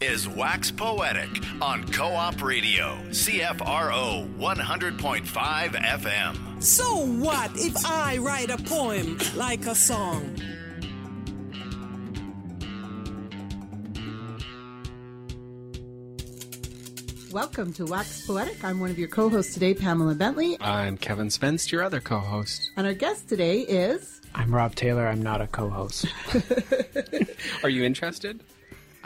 is Wax Poetic on Co op Radio, CFRO 100.5 FM. So what if I write a poem like a song? Welcome to Wax Poetic. I'm one of your co hosts today, Pamela Bentley. I'm Kevin Spenst, your other co host. And our guest today is. I'm Rob Taylor. I'm not a co host. Are you interested?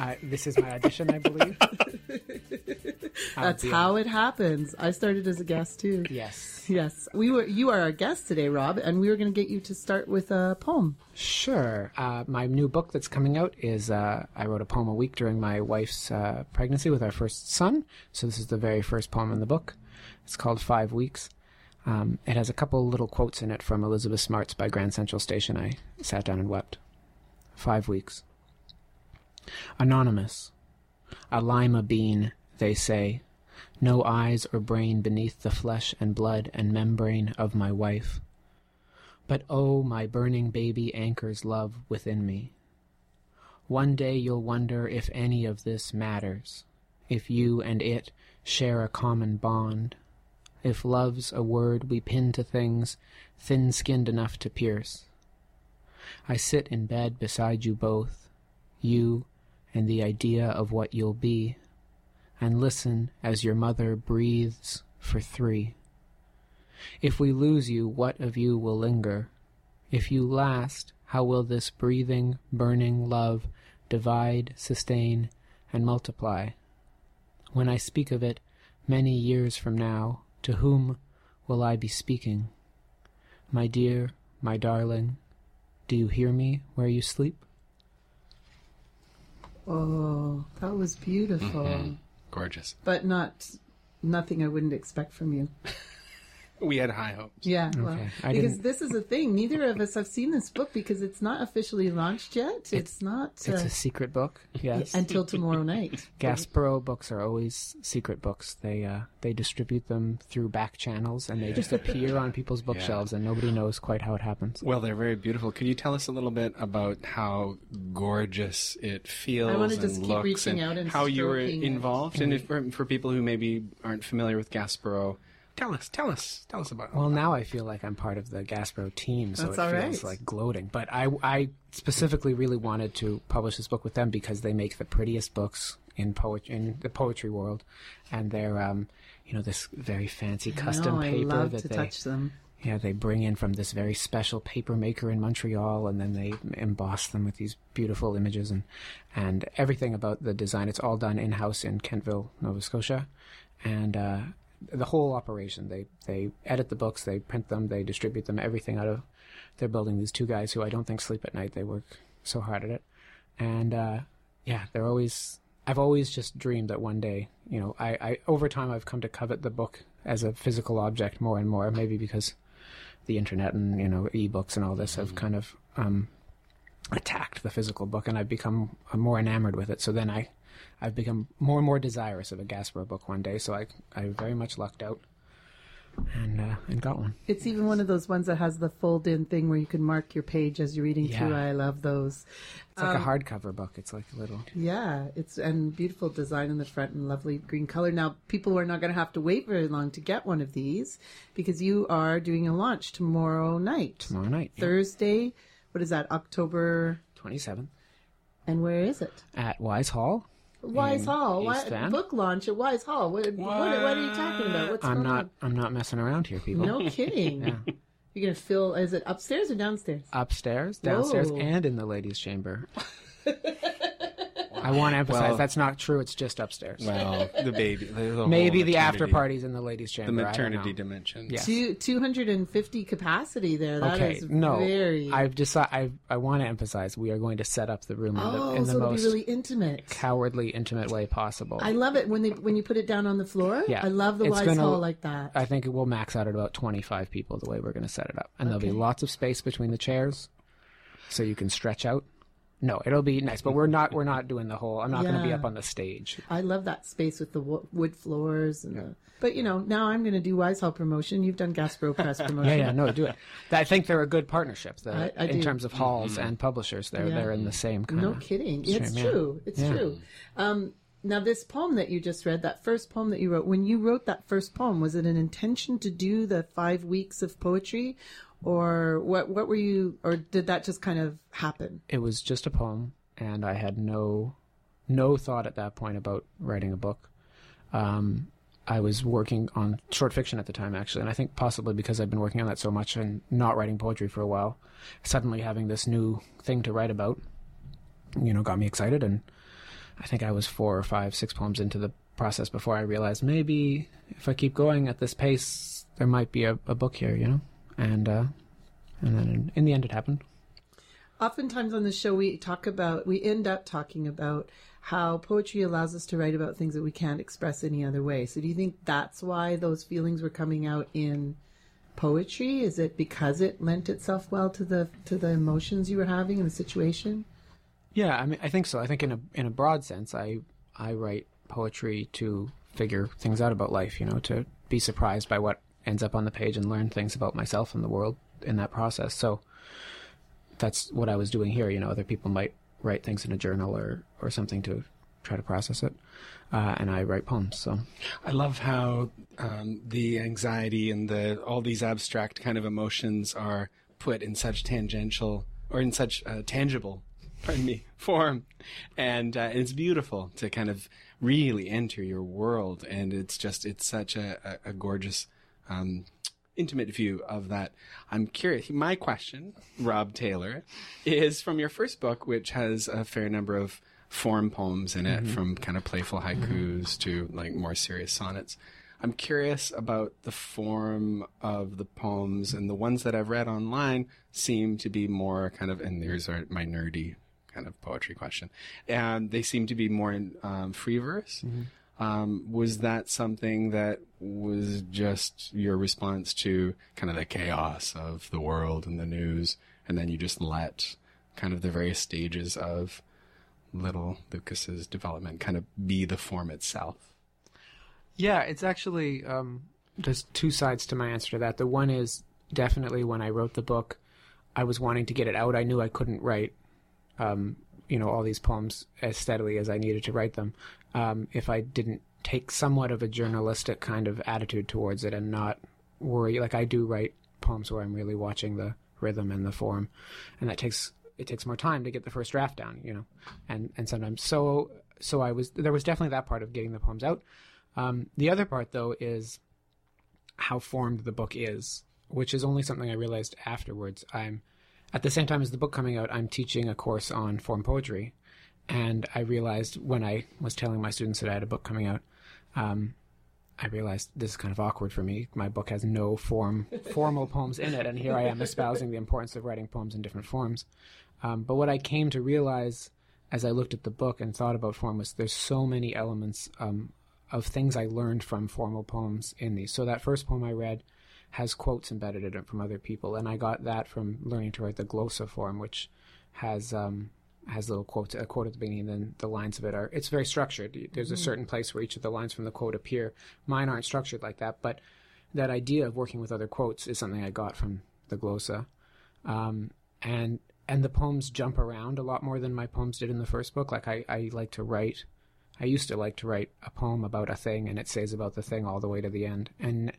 Uh, this is my audition, I believe. That's how it happens. I started as a guest too. Yes. Yes. We were you are our guest today, Rob, and we were going to get you to start with a poem. Sure. Uh, my new book that's coming out is uh, I wrote a poem a week during my wife's uh, pregnancy with our first son. So this is the very first poem in the book. It's called Five Weeks. Um, it has a couple little quotes in it from Elizabeth Smart's by Grand Central Station. I sat down and wept. Five weeks. Anonymous. A lima bean, they say. No eyes or brain beneath the flesh and blood and membrane of my wife. But oh, my burning baby anchors love within me. One day you'll wonder if any of this matters, if you and it share a common bond, if love's a word we pin to things thin skinned enough to pierce. I sit in bed beside you both, you and the idea of what you'll be, and listen as your mother breathes for three. If we lose you, what of you will linger? If you last, how will this breathing, burning love divide, sustain, and multiply? When I speak of it many years from now, to whom will I be speaking? My dear, my darling, do you hear me where you sleep? Oh, that was beautiful. Mm-hmm. Gorgeous. But not nothing I wouldn't expect from you. We had high hopes. Yeah, well, Okay, because didn't- this is a thing. Neither of us have seen this book because it's not officially launched yet. It's, not uh, It's a secret book, yes. until tomorrow night. Gaspereau books are always secret books. They uh, they distribute them through back channels, and they just appear on people's bookshelves, and nobody knows quite how it happens. Well, they're very beautiful. Could you tell us a little bit about how gorgeous it feels I wanna and just keep looks reaching and out and how you were stroking it. involved? And if for, for people who maybe aren't familiar with Gaspereau, tell us, tell us, tell us about. Well, now I feel like I'm part of the Gaspereau team, so That's it all feels right. like gloating. But I, I specifically really wanted to publish this book with them because they make the prettiest books in poet in the poetry world, and they're um, you know, this very fancy custom no, I paper love that to they touch them. yeah they bring in from this very special paper maker in Montreal, and then they emboss them with these beautiful images and and everything about the design. It's all done in house in Kentville, Nova Scotia, and uh, the whole operation. They they edit the books, they print them, they distribute them, everything out of. They're building these two guys who I don't think sleep at night. They work so hard at it, and uh, yeah, they're always. I've always just dreamed that one day, you know, I, I over time I've come to covet the book as a physical object more and more. Maybe because the internet and you know ebooks and all this have kind of um, attacked the physical book, and I've become more enamored with it. So then I, I've become more and more desirous of a Gaspereau book one day. So I, I very much lucked out, and uh, and got one. It's even one of those ones that has the fold-in thing where you can mark your page as you're reading through. I love those. It's like a hardcover book. It's like a little. Yeah, it's and beautiful design in the front and lovely green color. Now, people are not going to have to wait very long to get one of these because you are doing a launch tomorrow night, Tomorrow night, yeah. Thursday. What is that? October. 27th And where is it? at Wise Hall. Wise Hall. Why, book launch at Wise Hall. What, what, what are you talking about? What's I'm going not. I'm not messing around here, people. No kidding. Yeah. You're going to fill. Is it upstairs or downstairs? Upstairs, downstairs, Whoa. and in the ladies' chamber. I want to emphasize Well- that's not true. It's just upstairs. Well, the baby. there's a whole Maybe the after parties in the ladies' chamber. The maternity dimension. Yeah. Two, 250 capacity there. That is okay, no, very. I've decided. I I want to emphasize we are going to set up the room in the, oh, in so it'll be most really intimate. cowardly, intimate way possible. I love it when they when you put it down on the floor. Yeah. I love the It's wise gonna- hall like that. I think it will max out at about 25 people the way we're going to set it up. And there'll be lots of space between the chairs so you can stretch out. No, it'll be nice, but we're not we're not doing the whole I'm not going to be up on the stage. I love that space with the wo- wood floors and the. But you know, now I'm going to do Wise Hall promotion. You've done Gaspereau Press promotion. Yeah, yeah, no, do it. I think they're a good partnership the, I- I in do. terms of halls and publishers. They're Yeah. they're in the same kind No of kidding. stream, It's yeah. true. It's Yeah. true. Um, now, this poem that you just read, that first poem that you wrote, when you wrote that first poem, was it an intention to do the five weeks of poetry, or what? What were you, or did that just kind of happen? It was just a poem, and I had no no thought at that point about writing a book. Um, I was working on short fiction at the time, actually, and I think possibly because I've been working on that so much and not writing poetry for a while, suddenly having this new thing to write about, you know, got me excited. And I think I was four or five, six poems into the process before I realized maybe if I keep going at this pace, there might be a, a book here, you know. And uh, and then in, in the end, it happened. Oftentimes on the show, we talk about, we end up talking about how poetry allows us to write about things that we can't express any other way. So, do you think that's why those feelings were coming out in poetry? Is it because it lent itself well to the to the emotions you were having in the situation? Yeah, I mean, I think so. I think in a in a broad sense, I I write poetry to figure things out about life. You know, to be surprised by what ends up on the page and learn things about myself and the world in that process. So that's what I was doing here. You know, other people might write things in a journal or or something to try to process it, uh, and I write poems. So I love how um, the anxiety and the all these abstract kind of emotions are put in such tangential or in such uh, tangible, pardon me, form, and uh, it's beautiful to kind of really enter your world, and it's just it's such a, a, a gorgeous. Um, intimate view of that. I'm curious. My question, Rob Taylor, is from your first book, which has a fair number of form poems in it, from kind of playful haikus to like more serious sonnets. I'm curious about the form of the poems, and the ones that I've read online seem to be more kind of, and here's our, my nerdy kind of poetry question. And they seem to be more in um, free verse. Um, was that something that was just your response to kind of the chaos of the world and the news, and then you just let kind of the various stages of little Lucas's development kind of be the form itself? Yeah, it's actually um, there's two sides to my answer to that. The one is definitely when I wrote the book, I was wanting to get it out. I knew I couldn't write, um, you know, all these poems as steadily as I needed to write them um, if I didn't take somewhat of a journalistic kind of attitude towards it and not worry. Like I do write poems where I'm really watching the rhythm and the form, and that takes it takes more time to get the first draft down, you know, and and sometimes so so I was there was definitely that part of getting the poems out. Um, the other part, though, is how formed the book is, which is only something I realized afterwards. I'm at the same time as the book coming out, I'm teaching a course on form poetry, and I realized when I was telling my students that I had a book coming out, um, I realized this is kind of awkward for me. My book has no form formal poems in it, and here I am espousing the importance of writing poems in different forms. Um, but what I came to realize as I looked at the book and thought about form was there's so many elements um, of things I learned from formal poems in these. So that first poem I read has quotes embedded in it from other people, and I got that from learning to write the glossa form, which has um, has little quotes, a quote at the beginning, and then the lines of it are. It's very structured. There's a certain place where each of the lines from the quote appear. Mine aren't structured like that, but that idea of working with other quotes is something I got from the glossa, um, and and the poems jump around a lot more than my poems did in the first book. Like I, I like to write. I used to like to write a poem about a thing, and it says about the thing all the way to the end. And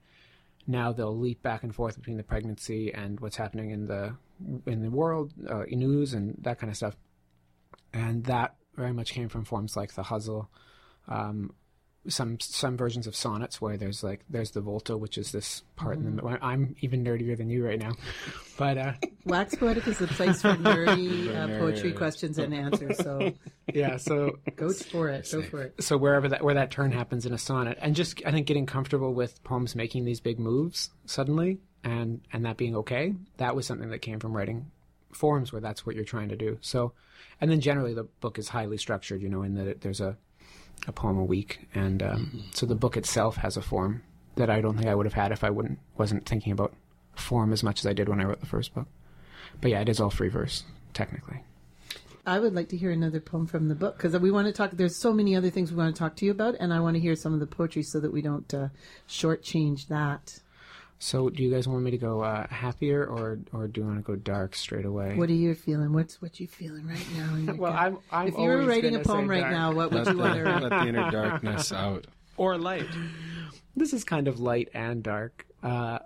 now they'll leap back and forth between the pregnancy and what's happening in the in the world, uh, news, and that kind of stuff. And that very much came from forms like the ghazal, um, some some versions of sonnets where there's like there's the volta which is this part in the middle. I'm even nerdier than you right now, but uh, Wax Poetic is the place for nerdy uh, poetry questions and answers. So yeah, so go for it. Go for it. so wherever that where that turn happens in a sonnet, and just I think getting comfortable with poems making these big moves suddenly, and and that being okay, that was something that came from writing forms where that's what you're trying to do. So, and then generally the book is highly structured, you know, in that there's a a poem a week, and um, so the book itself has a form that I don't think I would have had if I wouldn't wasn't thinking about form as much as I did when I wrote the first book. But yeah, it is all free verse technically. I would like to hear another poem from the book because we want to talk. There's so many other things we want to talk to you about, and I want to hear some of the poetry so that we don't uh, shortchange that. So, do you guys want me to go uh, happier, or or do you want to go dark straight away? What are you feeling? What's what you feeling right now? Well. I'm- I'm if you were always writing a gonna say poem right dark. now, what would Let you the, want to write? let the inner darkness out. Or light. This is kind of light and dark. Uh,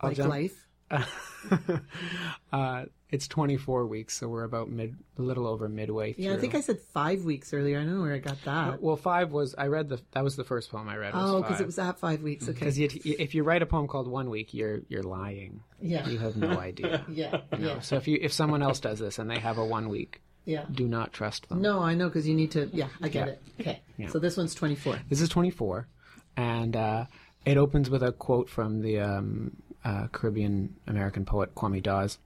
I'll Like jump- life. uh, it's 24 weeks, so we're about mid, a little over midway through. Yeah, I think I said five weeks earlier. I don't know where I got that. Well, five was I read the that was the first poem I read. Oh, because it was at five weeks. Okay. because if you write a poem called One Week, you're you're lying. Yeah. you have no idea. Yeah, yeah, So if you if someone else does this and they have a one week, yeah. do not trust them. No, I know because you need to. Yeah, I get Yeah. it. Okay. Yeah. So this one's 24. This is 24, and uh, it opens with a quote from the um, uh, Caribbean American poet Kwame Dawes.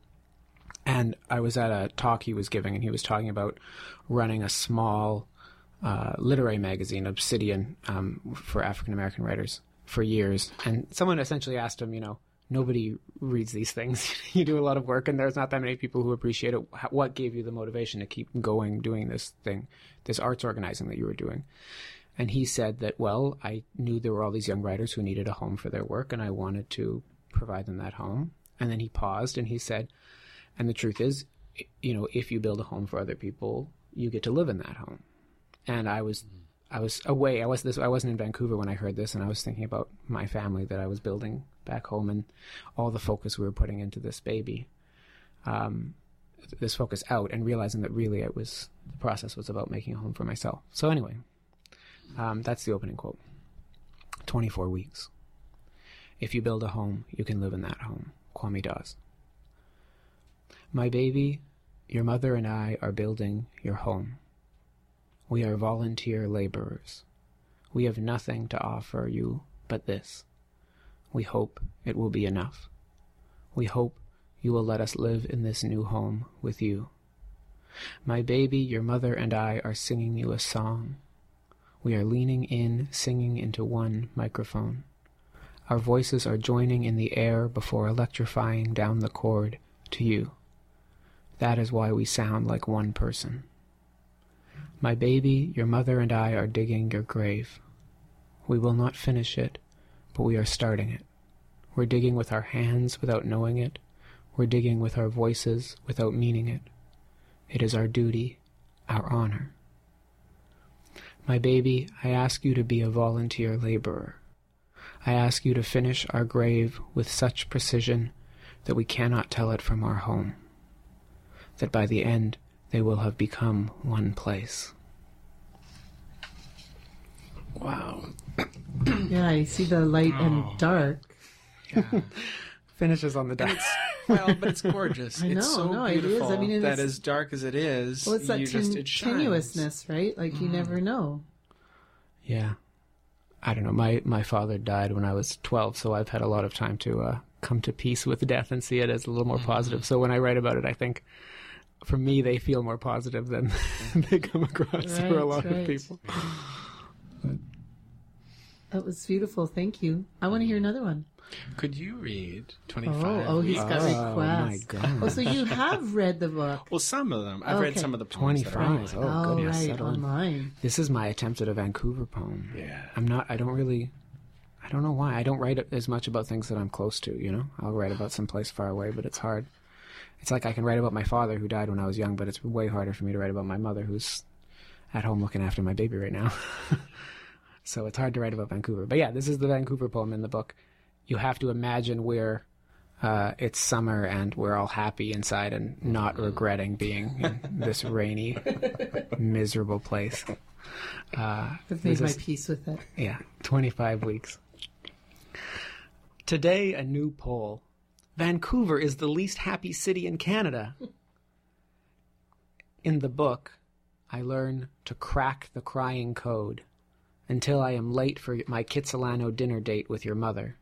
And I was at a talk he was giving, and he was talking about running a small uh, literary magazine, Obsidian, um, for African American writers for years. And someone essentially asked him, you know, nobody reads these things. you do a lot of work, and there's not that many people who appreciate it. What gave you the motivation to keep going doing this thing, this arts organizing that you were doing? And he said that, well, I knew there were all these young writers who needed a home for their work, and I wanted to provide them that home. And then he paused and he said, and the truth is, you know, if you build a home for other people, you get to live in that home. And I was, I was away. I was this. I wasn't in Vancouver when I heard this, and I was thinking about my family that I was building back home and all the focus we were putting into this baby. Um, this focus out and realizing that really it was the process was about making a home for myself. So anyway, um, that's the opening quote. 24 weeks. If you build a home, you can live in that home. Kwame Dawes. My baby, your mother and I are building your home. We are volunteer laborers. We have nothing to offer you but this. We hope it will be enough. We hope you will let us live in this new home with you. My baby, your mother and I are singing you a song. We are leaning in, singing into one microphone. Our voices are joining in the air before electrifying down the cord to you. That is why we sound like one person. My baby, your mother and I are digging your grave. We will not finish it, but we are starting it. We're digging with our hands without knowing it. We're digging with our voices without meaning it. It is our duty, our honor. My baby, I ask you to be a volunteer laborer. I ask you to finish our grave with such precision that we cannot tell it from our home. That by the end they will have become one place. Wow. Yeah, I see the light and oh. dark. Yeah. Finishes on the dark. Well, but it's gorgeous. I it's know, so no, it is. I beautiful mean, and that as dark as it is, Well, it's that you just ten- it tenuousness, right? Like you mm-hmm. never know. Yeah. I don't know. My my father died when I was 12, so I've had a lot of time to uh, come to peace with death and see it as a little more positive. So when I write about it, I think for me they feel more positive than they come across for a lot right. of people. That was beautiful. Thank you. I want to hear another one. Could you read Oh, twenty-five? oh, oh he's got Oh, my requests. God. Oh, so you have read the book. Well, some of them. I've read some of the poems. 25. Oh, Oh, goodness. right, online. This is my attempt at a Vancouver poem. Yeah. I'm not, I don't really, I don't know why. I don't write as much about things that I'm close to, you know? I'll write about some place far away, but it's hard. It's like I can write about my father who died when I was young, but it's way harder for me to write about my mother who's at home looking after my baby right now. so it's hard to write about Vancouver. But yeah, this is the Vancouver poem in the book. You have to imagine we're, uh, it's summer and we're all happy inside and not regretting being in this rainy, miserable place. Uh, I've made my this- peace with it. Yeah, 25 weeks. Today, a new poll. Vancouver is the least happy city in Canada. In the book, I learn to crack the crying code until I am late for my Kitsilano dinner date with your mother.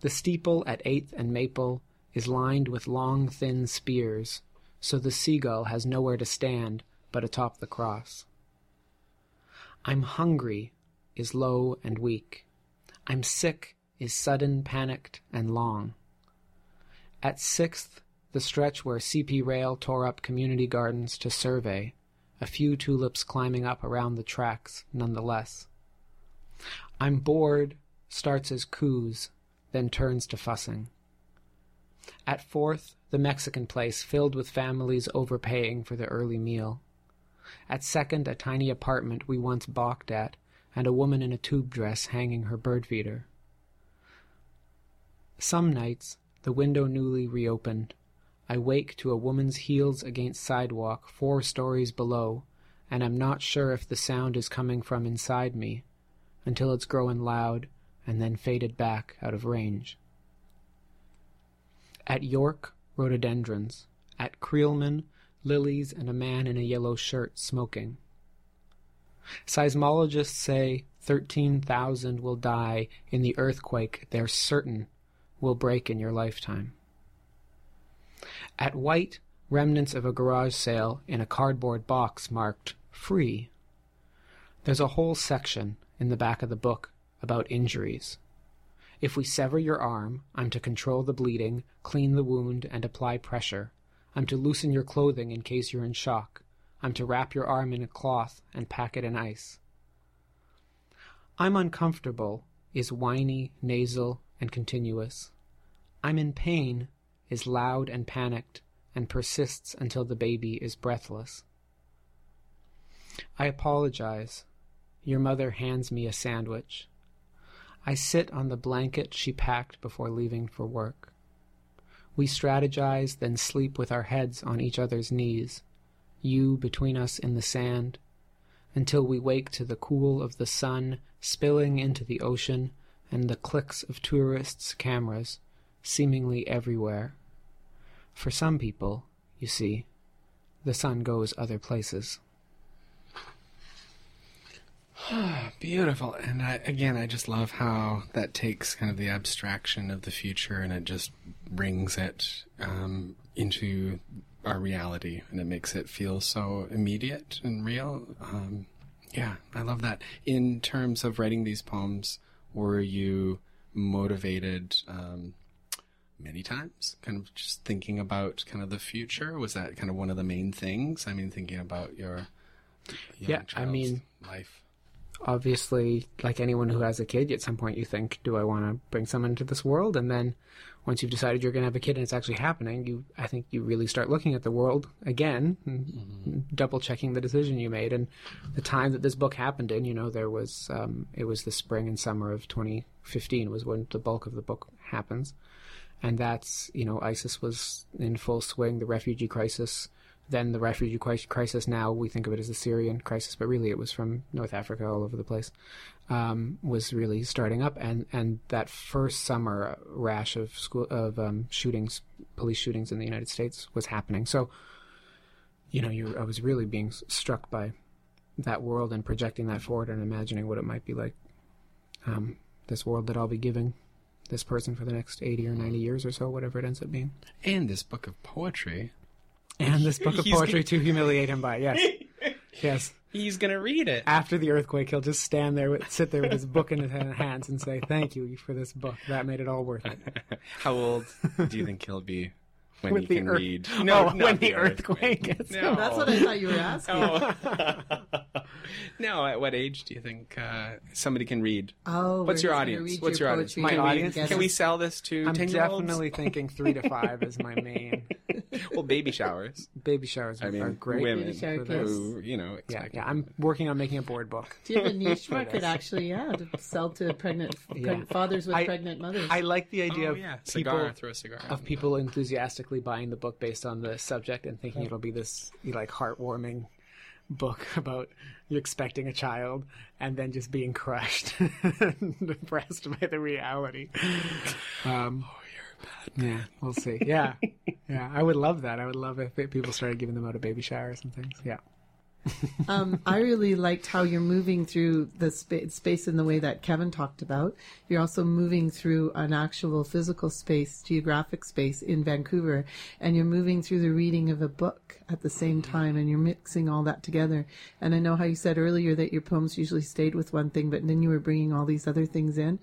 The steeple at 8th and Maple is lined with long, thin spears, so the seagull has nowhere to stand but atop the cross. I'm hungry is low and weak. I'm sick is sudden, panicked, and long. At sixth, the stretch where CP Rail tore up community gardens to survey, a few tulips climbing up around the tracks nonetheless. I'm bored starts as coos, then turns to fussing. At fourth, the Mexican place filled with families overpaying for the early meal. At second, a tiny apartment we once balked at, and a woman in a tube dress hanging her bird feeder. Some nights, the window newly reopened, I wake to a woman's heels against sidewalk four stories below, and am not sure if the sound is coming from inside me, until it's growing loud and then faded back out of range. At York, rhododendrons. At Creelman, lilies and a man in a yellow shirt smoking. Seismologists say 13,000 will die in the earthquake they're certain will break in your lifetime. At White, remnants of a garage sale in a cardboard box marked free. There's a whole section in the back of the book about injuries. If we sever your arm, I'm to control the bleeding, clean the wound, and apply pressure. I'm to loosen your clothing in case you're in shock. I'm to wrap your arm in a cloth and pack it in ice. I'm uncomfortable is whiny, nasal, and continuous. I'm in pain is loud and panicked and persists until the baby is breathless. I apologize. Your mother hands me a sandwich. I sit on the blanket she packed before leaving for work. We strategize, then sleep with our heads on each other's knees, you between us in the sand, until we wake to the cool of the sun spilling into the ocean and the clicks of tourists' cameras seemingly everywhere. For some people, you see, the sun goes other places. Beautiful. And I, again, I just love how that takes kind of the abstraction of the future and it just brings it um, into our reality and it makes it feel so immediate and real. Um, yeah, I love that. In terms of writing these poems, were you motivated um, many times? Kind of just thinking about kind of the future? Was that kind of one of the main things? I mean, thinking about your young Yeah, I mean- life. Obviously, like anyone who has a kid, at some point you think, do I want to bring someone into this world? And then once you've decided you're going to have a kid and it's actually happening, you, I think you really start looking at the world again, and double checking the decision you made. And the time that this book happened in, you know, there was, um, it was the spring and summer of 2015 was when the bulk of the book happens. And that's, you know, ISIS was in full swing, the refugee crisis then the refugee crisis. Now we think of it as the Syrian crisis, but really it was from North Africa all over the place. Um, was really starting up, and and that first summer rash of school of um, shootings, police shootings in the United States was happening. So, you know, you I was really being struck by that world and projecting that forward and imagining what it might be like. Um, this world that I'll be giving this person for the next eighty or ninety years or so, whatever it ends up being. And this book of poetry. And this book of poetry gonna- to humiliate him by. Yes. yes. He's gonna read it. After the earthquake, he'll just stand there, with, sit there with his book in his hands, and say, "Thank you for this book. That made it all worth it." How old do you think he'll be when With he the can earth- read? Oh, when the earthquake gets No. That's what I thought you were asking. Oh. no, at what age do you think uh, somebody can read? Oh, what's your audience? What's your your audience? My Can we- audience? Can we sell this to I'm 10 definitely thinking three to five is my main. well, baby showers. Baby showers I mean, are great. women Baby shower for this. who, you know, Yeah, yeah. I'm working on making a board book. Do you have a niche For market this. actually? Yeah, to sell to pregnant, Yeah. fathers with I- pregnant mothers. I like the idea Oh, of yeah. people Cigar, throw a cigar. of people enthusiastically buying the book based on the subject and thinking it'll be this like heartwarming book about you expecting a child and then just being crushed and depressed by the reality. Um, oh, you're bad. Yeah, we'll see. Yeah, yeah, I would love that. I would love if people started giving them out of baby showers and things. Yeah. um, I really liked how you're moving through the spa- space in the way that Kevin talked about. You're also moving through an actual physical space, geographic space in Vancouver, and you're moving through the reading of a book at the same time, and you're mixing all that together. And I know how you said earlier that your poems usually stayed with one thing, but then you were bringing all these other things in.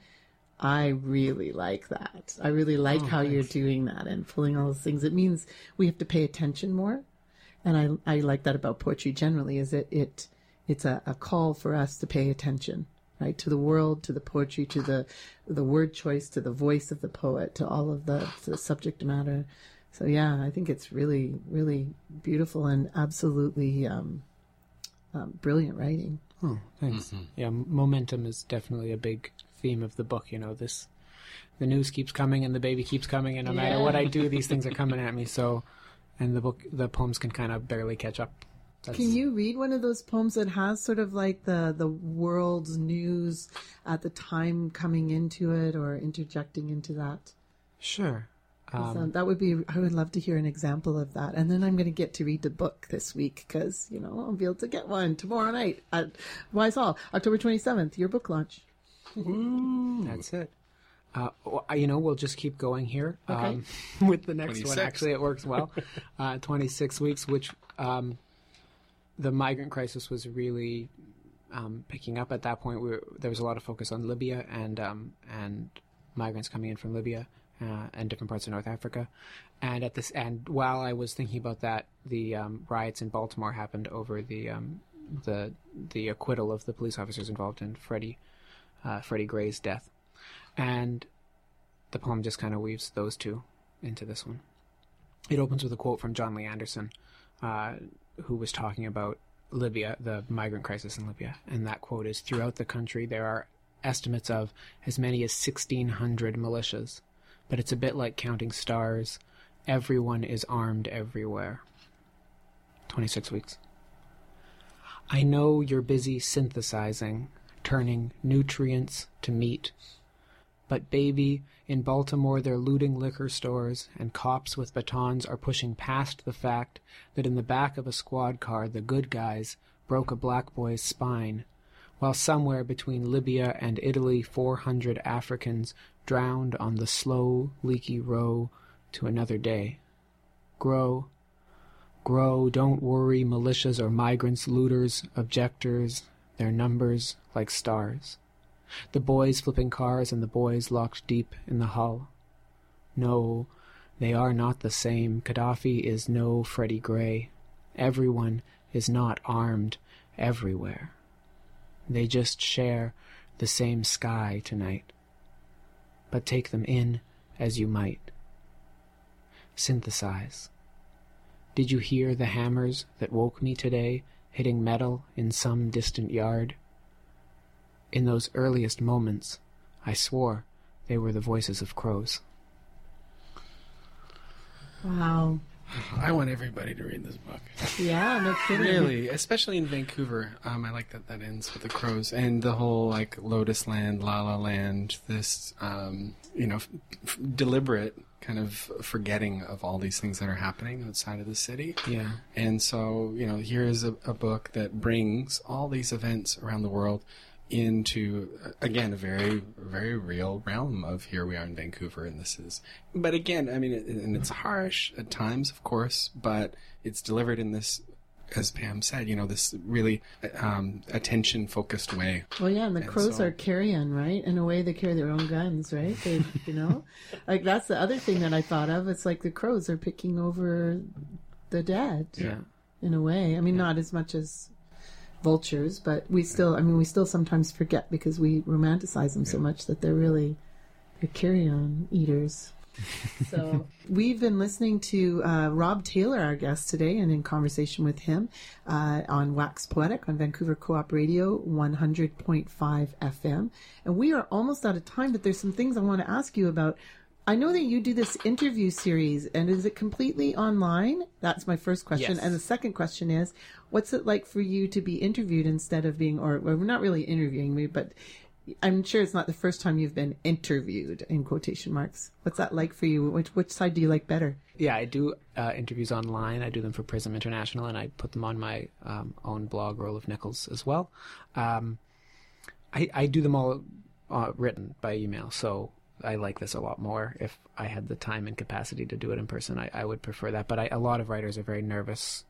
I really like that. I really like Oh, how you're doing that and pulling all those things. It means we have to pay attention more and I I like that about poetry generally is it it it's a, a call for us to pay attention right to the world to the poetry to the the word choice to the voice of the poet to all of the, the subject matter so yeah I think it's really really beautiful and absolutely um, um, brilliant writing Oh, thanks. Yeah, momentum is definitely a big theme of the book. You know, this the news keeps coming and the baby keeps coming, and no matter what I do, these things are coming at me. So, and the book, the poems can kind of barely catch up. That's, Can you read one of those poems that has sort of like the the world's news at the time coming into it or interjecting into that? Sure. Um, um, that would be. I would love to hear an example of that. And then I'm going to get to read the book this week because you know I'll be able to get one tomorrow night at Wise Hall, October 27th. Your book launch. That's it. Uh, you know, we'll just keep going here Okay. um, with the next one. Actually, it works well. uh, 26 weeks, which um, the migrant crisis was really um, picking up at that point. We were, there was a lot of focus on Libya and um, and migrants coming in from Libya uh, and different parts of North Africa. And at this, and while I was thinking about that, the um, riots in Baltimore happened over the um, the the acquittal of the police officers involved in Freddie uh, Freddie Gray's death, and the poem just kind of weaves those two into this one. It opens with a quote from Jon Lee Anderson, uh, who was talking about Libya, the migrant crisis in Libya, and that quote is: "Throughout the country, there are estimates of as many as 1,600 militias, but it's a bit like counting stars. Everyone is armed everywhere." Twenty-six weeks. I know you're busy synthesizing, turning nutrients to meat. But, baby, in Baltimore they're looting liquor stores, and cops with batons are pushing past the fact that in the back of a squad car the good guys broke a black boy's spine, while somewhere between Libya and Italy 400 Africans drowned on the slow, leaky row to another day. Grow, grow, don't worry, militias or migrants, looters, objectors, their numbers like stars. The boys flipping cars and the boys locked deep in the hull. No, they are not the same. Gaddafi is no Freddie Gray. Everyone is not armed everywhere. They just share the same sky tonight. But take them in as you might. Synthesize. Did you hear the hammers that woke me today hitting metal in some distant yard? In those earliest moments, I swore they were the voices of crows. Wow. I want everybody to read this book. Yeah, no kidding. Really, especially in Vancouver. Um, I like that that ends with the crows and the whole like Lotus Land, La La Land. This, um, you know, f- f- deliberate kind of forgetting of all these things that are happening outside of the city. Yeah. And so, you know, here is a, a book that brings all these events around the world into again a very very real realm of here we are in Vancouver and this is but again I mean and it's harsh at times of course but it's delivered in this as Pam said you know this really um, attention focused way Well, yeah, and the And crows so- are carrion, right? In a way, they carry their own guns, right? They, you know, like that's the other thing that I thought of. It's like the crows are picking over the dead. Yeah. In a way, I mean, not as much as vultures, but we still, I mean, we still sometimes forget because we romanticize them so much that they're really they're carrion eaters. so we've been listening to uh, Rob Taylor, our guest today, and in conversation with him uh, on Wax Poetic on Vancouver Co-op Radio 100.5 FM. And we are almost out of time, but there's some things I want to ask you about I know that you do this interview series, and is it completely online? That's my first question. Yes. And the second question is, what's it like for you to be interviewed instead of being, or well, we're not really interviewing me, but I'm sure it's not the first time you've been interviewed in quotation marks. What's that like for you? Which which side do you like better? Yeah, I do uh, interviews online. I do them for Prism International, and I put them on my um, own blog, Roll of Nickels, as well. Um, I, I do them all uh, written by email, so I like this a lot more. If I had the time and capacity to do it in person, I, I would prefer that. But I, a lot of writers are very nervous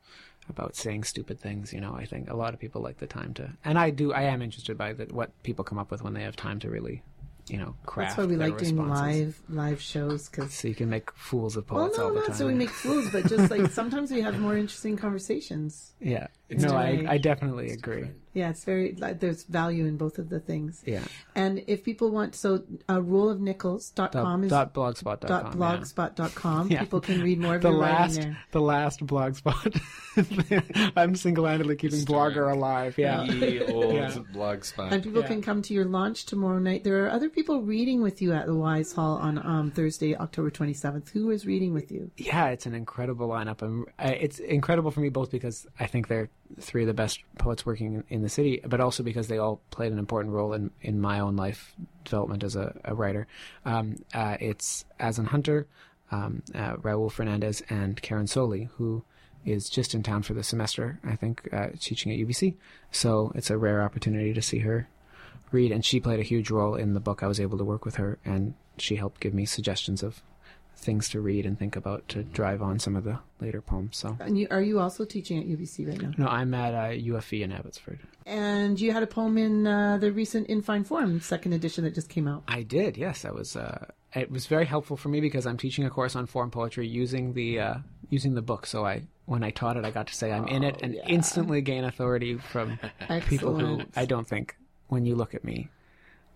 about saying stupid things. You know, I think a lot of people like the time to, and I do. I am interested by the, what people come up with when they have time to really, you know, craft. That's why we their like doing live live shows because So you can make fools of poets. well, poets no, all the not time. so we make fools, but just like sometimes we have more interesting conversations. Yeah. It's no, I. I definitely agree. Yeah, it's very like there's value in both of the things. Yeah. And if people want, so a uh, rollofnickels.com is Dot blogspot.com. dot yeah. blogspot.com. Yeah. People can read more of the your last, writing there. the last blogspot. I'm single-handedly keeping Blogger alive. Yeah. Ye old Yeah. blog spot. And people Yeah. can come to your launch tomorrow night. There are other people reading with you at the Wise Hall on um, Thursday, October 27th. Who is reading with you? Yeah, it's an incredible lineup. and uh, it's incredible for me both because I think they're three of the best poets working in, the city, but also because they all played an important role in, in my own life development as a, a writer. Um, uh, it's Hunter, um, uh, Raoul Fernandes, and Karen Solie, who is just in town for the semester, I think, uh, teaching at UBC. So it's a rare opportunity to see her read, and she played a huge role in the book. I was able to work with her, and she helped give me suggestions of things to read and think about to drive on some of the later poems. So, And you, are you also teaching at UBC right now? no, I'm at uh, UFV in Abbotsford. And you had a poem in uh, the recent In Fine Form second edition that just came out. I did, yes. I was. Uh, it was very helpful for me because I'm teaching a course on form poetry using the uh, using the book. So I, when I taught it, I got to say I'm in it and instantly gain authority from people who I don't think, when you look at me,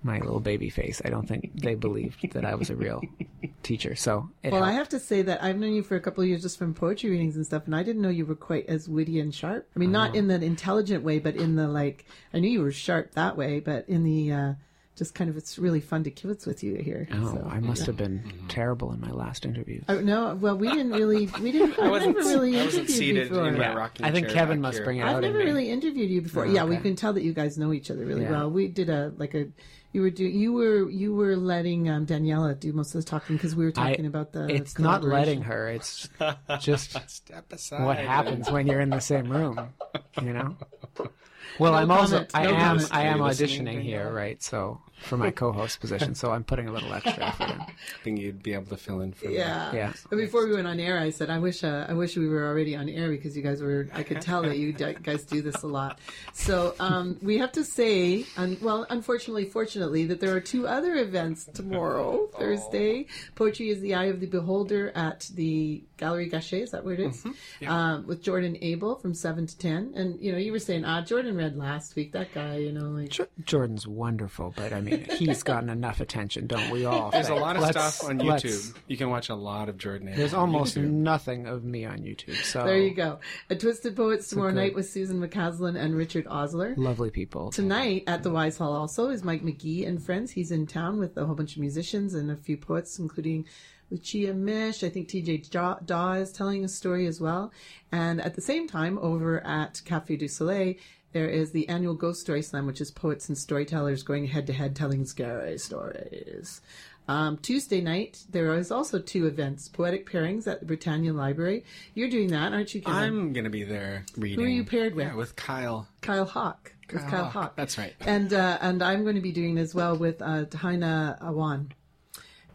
my little baby face, I don't think they believed that I was a real teacher. So it Well, I have to say that I've known you for a couple of years just from poetry readings and stuff, and I didn't know you were quite as witty and sharp. I mean, not Oh. in the intelligent way, but in the like, I knew you were sharp that way, but in the uh, just kind of, it's really fun to kibitz with you here. Oh, So, I must yeah. have been terrible in my last interview. Oh, no, well, we didn't really, we didn't, I've wasn't- really I wasn't interviewed seated before. in my Yeah, rocking I think Kevin must here. bring it I've out in never me. really interviewed you before. Oh, yeah, we okay. can tell that you guys know each other really Yeah. well. We did a like a you were doing you were you were letting um, Daniela do most of the talking because we were I- talking about the. it's not letting her. It's just Step aside. what happens when you're in the same room, you know. Well, No I'm also comment, I no am comment. I am Are you listening, auditioning here, Danielle? right? So for my co-host position, so I'm putting a little extra effort in. I think you'd be able to fill in for me. Yeah. Yeah. But before we went on air, I said, I wish, uh, I wish we were already on air because you guys were, I could tell that you d- guys do this a lot. So, um, we have to say, un- well, unfortunately, fortunately, that there are two other events tomorrow, Thursday. Poetry is the Eye of the Beholder at the Gallery Gachet. Is that where it is? Um, with Jordan Abel from 7 to 10. And, you know, you were saying, ah, Jordan read last week. That guy, you know, like. Jo- Jordan's wonderful, but I mean, he's gotten enough attention, don't we all? There's a lot of Let's- stuff on let's- YouTube. You can watch a lot of Jordan. There's almost YouTube. nothing of me on YouTube. So There you go. A Twisted Poets tomorrow good- night with Susan McCaslin and Richard Osler. Lovely people. Tonight at the Wise Hall also is Mike McGee and friends. He's in town with a whole bunch of musicians and a few poets, including Lucia Mish. I think TJ Daw- Dawe is telling a story as well. And at the same time, over at Cafe Deux Soleils, there is the annual Ghost Story Slam, which is poets and storytellers going head to head telling scary stories. Um, Tuesday night, there is also two events poetic pairings at the Britannia Library. You're doing that, aren't you, Kevin? I'm gonna be there reading. Who are you paired with? Yeah, with Kyle. Kyle Hawk. With Kyle Kyle Hawk. Hawk. That's right. And uh, and I'm going to be doing as well with uh, Taina Awan.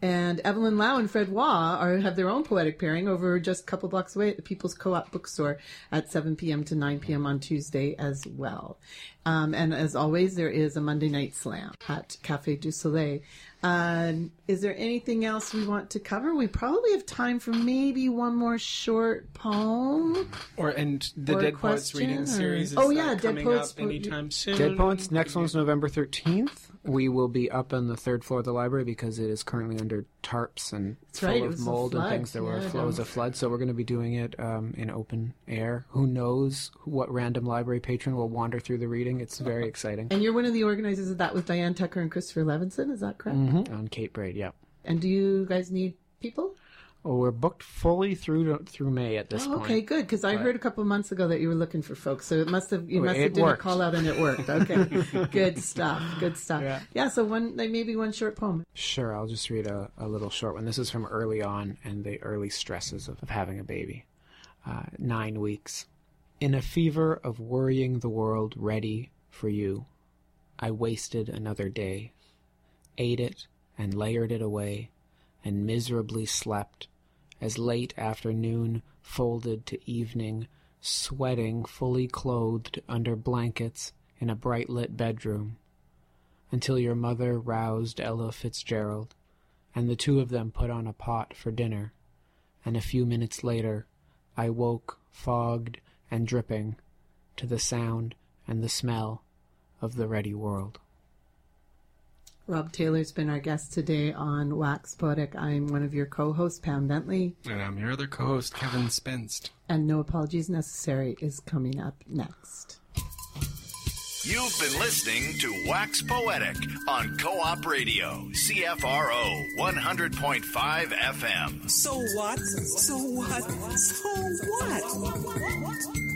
And Evelyn Lau and Fred Wah are, have their own poetic pairing over just a couple blocks away at the People's Co-op Bookstore at 7 p.m. to 9 p.m. on Tuesday as well. Um, and as always, there is a Monday night slam at Cafe Deux Soleils. Um, is there anything else we want to cover? We probably have time for maybe one more short poem. Or and the Or Dead Poets reading or- series. Is Oh, that yeah, Dead Poets up po- anytime soon. Dead Poets. Next one's November 13th. We will be up on the third floor of the library because it is currently under tarps and full right, it of mold and things. There were Yeah, flows of flood, so we're going to be doing it um, in open air. Who knows what random library patron will wander through the reading? It's very exciting. And you're one of the organizers of that with Diane Tucker and Christopher Levenson, is that correct? Mhm, On Kate Braid, yeah. And do you guys need people? Oh, we're booked fully through through May at this Oh, point. okay, good. Because I heard a couple months ago that you were looking for folks, so it must have you Oh, must have did a call out and it worked. Okay, good stuff. Good stuff. Yeah. Yeah. So one, like maybe one short poem. Sure, I'll just read a, a little short one. This is from early on and the early stresses of, of having a baby. Uh, nine weeks. In a fever of worrying the world ready for you, I wasted another day, ate it and layered it away, and miserably slept as late afternoon folded to evening, sweating fully clothed under blankets in a bright lit bedroom until your mother roused Ella Fitzgerald, and the two of them put on a pot for dinner, and a few minutes later I woke fogged and dripping to the sound and the smell of the ready world. Rob Taylor's been our guest today on Wax Poetic. I'm one of your co-hosts, Pam Bentley, And I'm your other co-host, Kevin Spenst. and No Apologies Necessary is coming up next. You've been listening to Wax Poetic on Co op Radio, CFRO 100.5 FM. So what? So what? So what?